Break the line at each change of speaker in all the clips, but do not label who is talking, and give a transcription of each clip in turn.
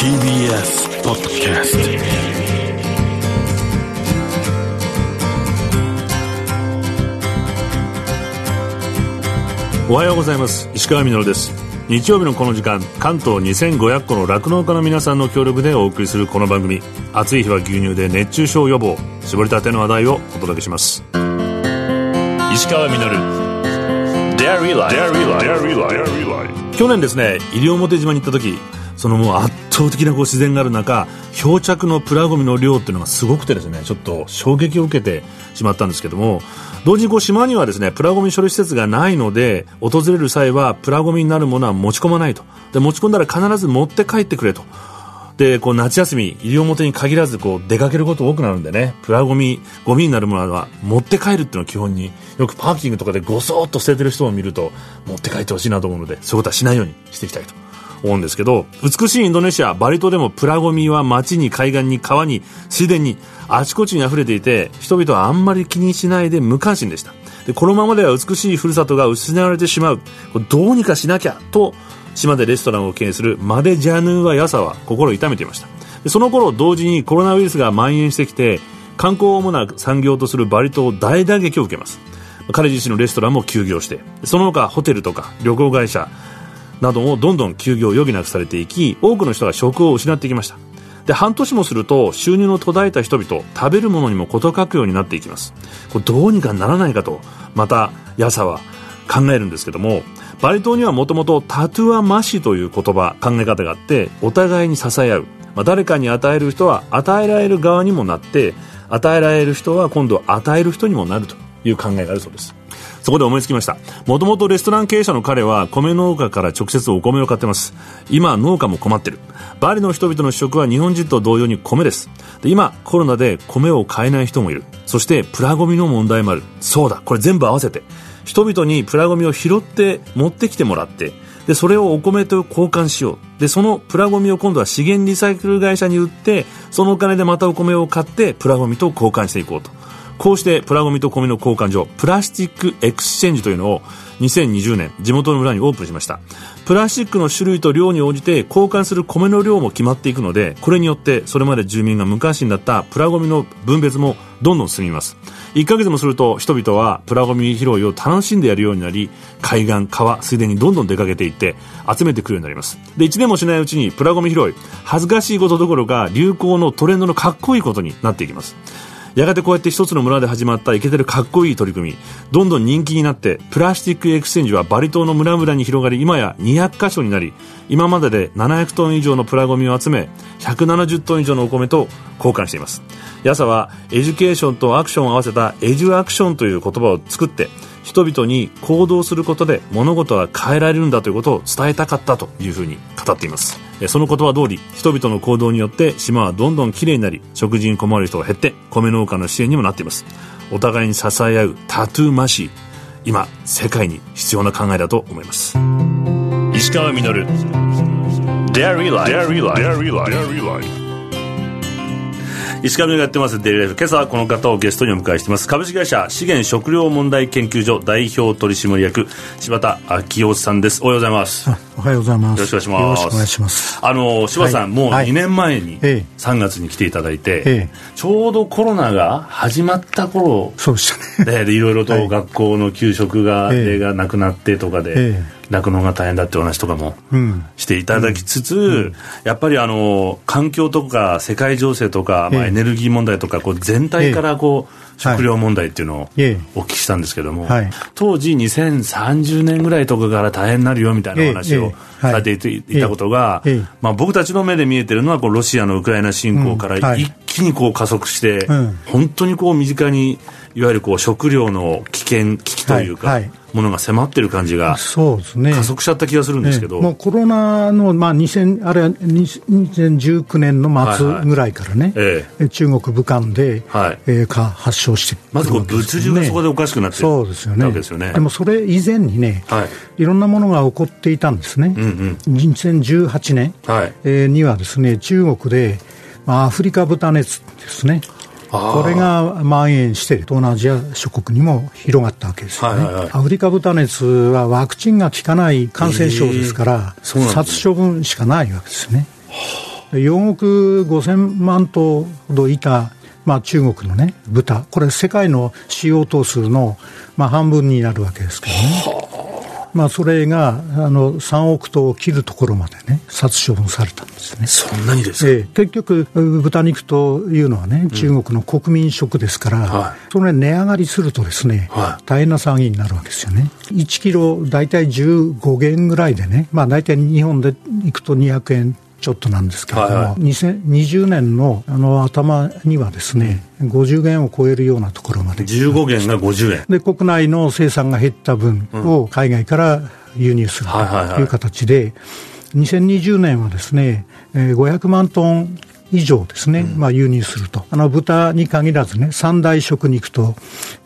TBS ポッドキャスト
おはようございます。石川みのるです。日曜日のこの時間関東2500個の酪農家の皆さんの協力でお送りするこの番組。暑い日は牛乳で熱中症予防。絞りたての話題をお届けします。石川みのる。Dairy Life 去年ですね西表島に行った時そのもう圧倒的なこう自然がある中漂着のプラゴミの量っていうのがすごくてですねちょっと衝撃を受けてしまったんですけども同時にこう島にはですねプラゴミ処理施設がないので訪れる際はプラゴミになるものは持ち込まないと。で持ち込んだら必ず持って帰ってくれと。でこう夏休み西表に限らずこう出かけること多くなるんでねプラゴミゴミになるものは持って帰るっていうのを基本によくパーキングとかでごそっと捨ててる人を見ると持って帰ってほしいなと思うのでそういうことはしないようにしていきたいと。思うんですけど美しいインドネシアバリ島でもプラゴミは街に海岸に川に水田にあちこちに溢れていて人々はあんまり気にしないで無関心でした。でこのままでは美しいふるさとが失われてしまう。どうにかしなきゃと島でレストランを経営するマデジャヌーワヤサは心を痛めていました。でその頃同時にコロナウイルスが蔓延してきて観光を主な産業とするバリ島大打撃を受けます。彼自身のレストランも休業してその他ホテルとか旅行会社などもどんどん休業を余儀なくされていき多くの人が職を失ってきました。で半年もすると収入の途絶えた人々食べるものにも事欠くようになっていきます。これどうにかならないかとまたヤサは考えるんですけどもバリ島にはもともとタトゥアマシという言葉考え方があってお互いに支え合う、まあ、誰かに与える人は与えられる側にもなって与えられる人は今度与える人にもなるという考えがあるそうです。そこで思いつきました。もともとレストラン経営者の彼は米農家から直接お米を買ってます。今農家も困ってる。バリの人々の主食は日本人と同様に米です。で今コロナで米を買えない人もいる。そしてプラゴミの問題もある。そうだこれ全部合わせて。人々にプラゴミを拾って持ってきてもらってでそれをお米と交換しよう。でそのプラゴミを今度は資源リサイクル会社に売ってそのお金でまたお米を買ってプラゴミと交換していこうと。こうしてプラゴミと米の交換所プラスチックエクスチェンジというのを2020年地元の村にオープンしました。プラスチックの種類と量に応じて交換する米の量も決まっていくのでこれによってそれまで住民が無関心だったプラゴミの分別もどんどん進みます。1ヶ月もすると人々はプラゴミ拾いを楽しんでやるようになり海岸川水田にどんどん出かけていって集めてくるようになります。で1年もしないうちにプラゴミ拾い恥ずかしいことどころか流行のトレンドのかっこいいことになっていきます。やがてこうやって一つの村で始まったイケてるかっこいい取り組み。どんどん人気になってプラスチックエクスチェンジはバリ島の村々に広がり今や200カ所になり今までで700トン以上のプラゴミを集め170トン以上のお米と交換しています。ヤサは education と action を合わせた eduaction という言葉を作って人々に行動することで物事は変えられるんだということを伝えたかったというふうに語っています。その言葉通り人々の行動によって島はどんどんきれいになり食事に困る人が減って米農家の支援にもなっています。お互いに支え合うタトゥーマシー。今世界に必要な考えだと思います。石川稔。Dairy Life. Dairy Life. Dairy Life. 石上がやってますデイリーライフ今朝はこの方をゲストにお迎えしています。株式会社資源食料問題研究所代表取締役柴田昭夫さんです。おはようございます。
おはようございます。
よろしくお願いします。あの柴田さん、
はい。
もう
はい。
2年前に
ええ。
3月に来ていただいて、
ええ。
ちょうどコロナが始まった頃
そうでしたね。
ででいろいろと
はい。
学校の給食が,、
ええ。
がなくなってとかで
え
酪農、が大変だってお話とかも
うん。
していただきつつ、やっぱりあの環境とか世界情勢とか、まあ、
ええ
エネルギー問題とかこう全体からこう、
ええ
食料問題っていうのを
ええ。
お聞きしたんですけども、
はい。
当時2030年ぐらいとかから大変になるよみたいなお話をされていたことが、
ええ。
まあ、僕たちの目で見えてるのはこうロシアのウクライナ侵攻から一気にこう加速して、
うん。
本当にこう身近にいわゆるこう食料の危険危機というか、
はい。はい
ものが迫ってる感じが
そうですね。
加速しちゃった気がするんですけど、
ええ。もうコロナの、まあ、2000あれは2019年の
はいはい。
末ぐらいからね、
え
え。中国武漢で、
はい。
えーか発症してくる
まずこう物流がそこでおかしくなってる
そうですよね。
わけですよね。
でもそれ以前にね、
はい。
いろんなものが起こっていたんですね、
うんうん。
2018年、
はい。
えーにはですね中国で、まあ、アフリカ豚熱ですねこれが蔓延して東南アジア諸国にも広がったわけですよね、
はいはいはい。
アフリカ豚熱はワクチンが効かない感染症ですから、
えー
殺処分しかないわけですね。4億5000万頭ほどいた、まあ、中国のね、豚、これ、世界の使用頭数の、まあ、半分になるわけですけどね。まあ、それがあの3億頭を切るところまでね、殺処分されたんですね。
そんなにですか、え
ー、結局、豚肉というのはね、中国の国民食ですから、うん。はい、それ値上がりするとですね、はい、大変な騒ぎになるわけですよね。1キロ大体15元ぐらいでね、まあ大体日本で行くと200円ちょっとなんですけれども、はいはい、2020年のあの頭にはですね、50元を超えるようなところまで。
15元が50円。
で、国内の生産が減った分を海外から輸入するという形で、2020年はですね、500万トン以上ですね、まあ、輸入すると、あの豚に限らずね、三大食肉と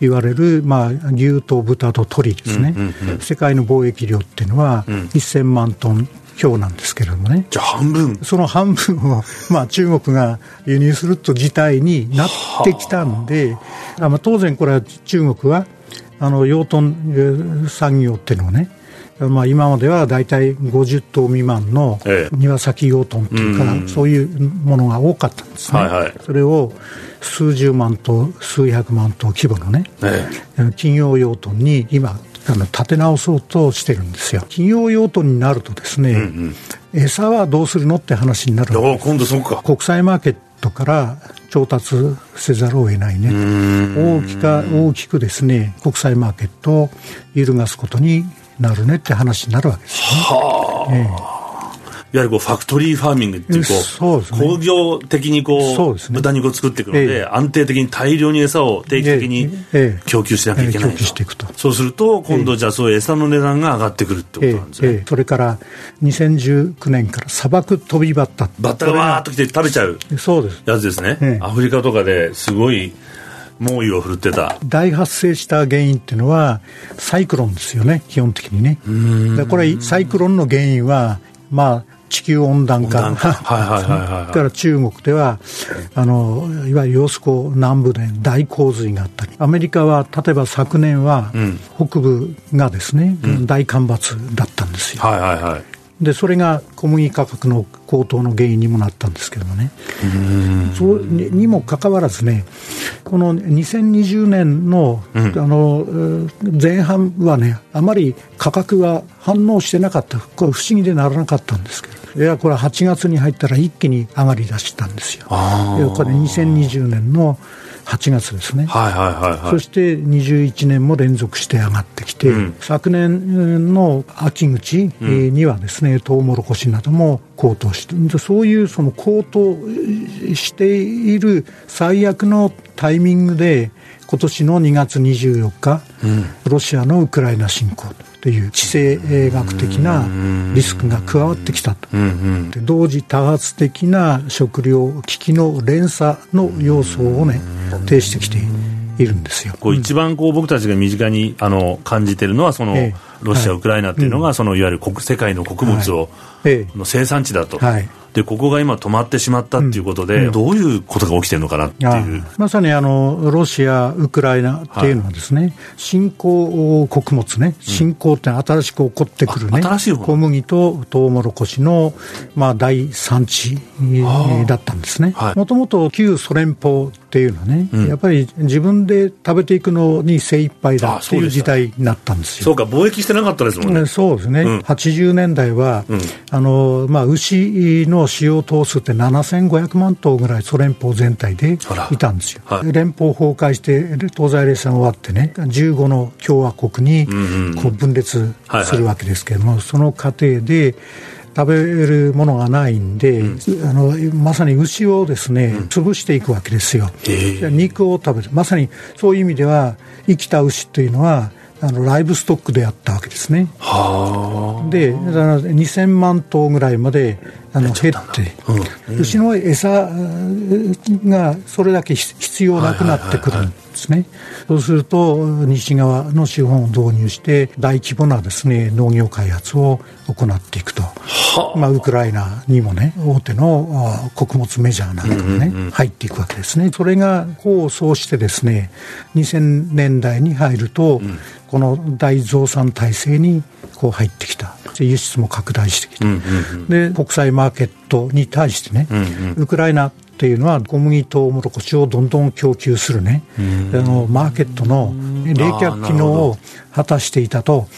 言われる、まあ、牛と豚と鶏ですね、世界の貿易量っていうのは、1000万トン強なんですけれどもね。
じゃあ半分。
その半分を、まあ、中国が輸入すると事態になってきたんで、あまあ、当然これは中国は、あの養豚産業っていうのをね、まあ、今までは大体50頭未満の庭先養豚というか、ええ、そういうものが多かったんですね、はいはい、それを数十万頭、数百万頭規模のね、ええ、企業養豚に今、あの立て直そうとしてるんですよ。企業用途になるとですね、うんうん、餌はどうするのって話になる
今度そうか。
国際マーケットから調達せざるを得ないね。大きか大きくですね国際マーケットを揺るがすことになるねって話になるわけですね。はあ、
ええわゆるこうファクトリーファーミングっていうこう、ね、工業的にこうね、豚肉を作っていくので、ええ、安定的に大量に餌を定期的に供給しなきゃいけない、え、そうすると今度じゃあそういう餌の値段が上がってくるってことなんですね、
それから2019年から砂漠飛びバッタ
バッタがわーっと来て食べちゃうそうです。やつですね、アフリカとかですごい猛威を振るってた。
大発生した原因っていうのはサイクロンですよね。基本的にね。でこれサイクロンの原因はまあ地球温暖化、はいから中国ではあのいわゆる揚子江南部で大洪水があったり。アメリカは例えば昨年は北部がですね、うん、大干ばつだったんですよ。はいはいはい。でそれが小麦価格の高騰の原因にもなったんですけどもね、そににもかかわらずね、この2020年のうん、あの前半はね、あまり価格が反応してなかった、これ、不思議でならなかったんですけど、いや、これは8月に入ったら一気に上がりだしたんですよ。これ2020年の8月ですね、はいはいはいはい、そして21年も連続して上がってきて、うん、昨年の秋口にはですね、うん、トウモロコシなども高騰して、そういうその高騰している最悪のタイミングで、今年の2月24日、うん、ロシアのウクライナ侵攻という地政学的なリスクが加わってきたと、で同時多発的な食料危機の連鎖の要素をね呈してきているんですよ。
こう一番こう僕たちが身近にあの感じているのはその、ロシア、ウクライナっていうのが、そのいわゆる国世界の穀物を、の生産地だと。はいでここが今止まってしまったっていうことで、うん、どういうことが起きてるのかなっていう。
まさにあのロシア、ウクライナっていうのはですね、はい、新興穀物ね、新興って新しく起こってくるね、小麦とトウモロコシの、まあ、第産地だったんですね。もともと旧ソ連邦っていうのはね、うん、やっぱり自分で食べていくのに精一杯だっていう時代になったんですよ。
そうか、貿易してなかったですもんね。
そうですね。うん、80年代は、うん、あの、まあ、牛の使用頭数って7500万頭ぐらいソ連邦全体でいたんですよ。はい、連邦崩壊して東西冷戦終わってね15の共和国にこう分裂するわけですけれども、その過程で食べるものがないんで、うん、あのまさに牛をですね、うん、潰していくわけですよ、肉を食べる、まさにそういう意味では、生きた牛というのは、あのライブストックであったわけですね。で、2000万頭ぐらいまであの減って、うん、牛の餌がそれだけ必要なくなってくる。ですね。そうすると、西側の資本を導入して、大規模なですね、農業開発を行っていくと。まあ、ウクライナにもね、大手の穀物メジャーなんかもね、うんうん、入っていくわけですね。それが、こうそうしてですね、2000年代に入ると、うん、この大増産体制にこう入ってきた。輸出も拡大してきた、うんうんうん、で国際マーケットに対してね、うんうん、ウクライナっていうのは小麦とうもろこしをどんどん供給するね、あのマーケットの冷却機能を果たしていたと。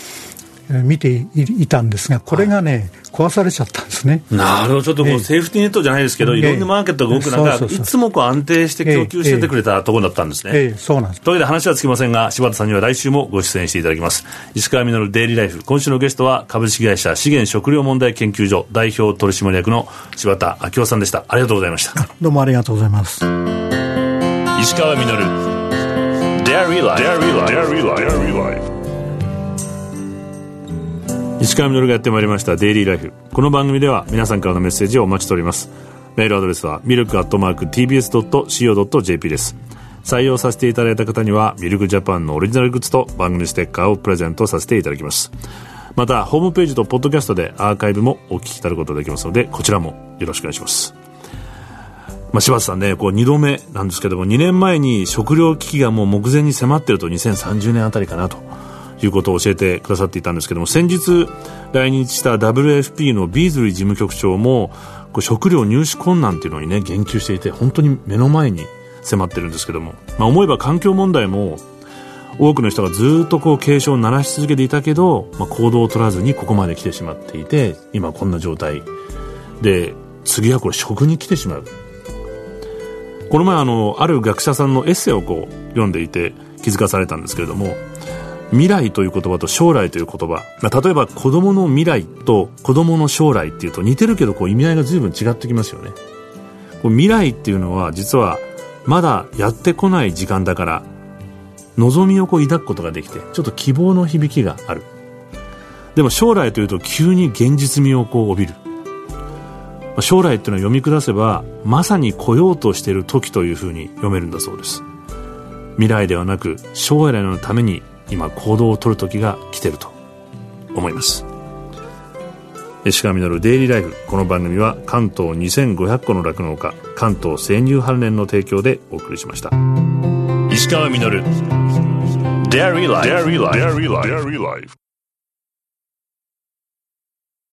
見ていたんですが、これがね、壊されちゃったんですね。
なるほど、ちょっとこうセーフティーネットじゃないですけど、いろんなマーケットが動く中、いつもこう安定して供給しててくれたところだったんですね。え
えそうなんです。
というわけで話はつきませんが、柴田さんには来週もご出演していただきます。石川稔デイリーライフ、今週のゲストは株式会社資源食料問題研究所代表取締役の柴田明夫さんでした。ありがとうございました。
どうもありがとうございます。
石川稔デイリーライフ。石川稔がやってまいりましたデイリーライフこの番組では皆さんからのメッセージをお待ちしております。メールアドレスはミルクアットマーク TBS.CO.JP です。採用させていただいた方にはミルクジャパンのオリジナルグッズと番組ステッカーをプレゼントさせていただきます。またホームページとポッドキャストでアーカイブもお聞きいただくことができますのでこちらもよろしくお願いします。まあ、柴田さんね、こう2度目なんですけども、2年前に食糧危機がもう目前に迫っていると2030年あたりかなと。いうことを教えてくださっていたんですけども先日来日した WFP のビーズリー事務局長も食料入手困難っていうのにね言及していて本当に目の前に迫ってるんですけども、まあ、思えば環境問題も多くの人がずっとこう警鐘を鳴らし続けていたけど、まあ、行動を取らずにここまで来てしまっていて今こんな状態。で次はこれ食に来てしまう。この前あのある学者さんのエッセイをこう読んでいて気づかされたんですけれども未来という言葉と将来という言葉、まあ、例えば子供の未来と子供の将来っていうと似てるけどこう意味合いが随分違ってきますよね。こう未来っていうのは実はまだやってこない時間だから望みをこう抱くことができてちょっと希望の響きがある。でも将来というと急に現実味をこう帯びる。将来っていうのは読み下せばまさに来ようとしている時というふうに読めるんだそうです。未来ではなく将来のために今行動を取る時が来てると思います。石川稔デイリーライフ。この番組は関東2500個の酪農家関東生乳関連の提供でお送りしました。石川稔。デイリーライフ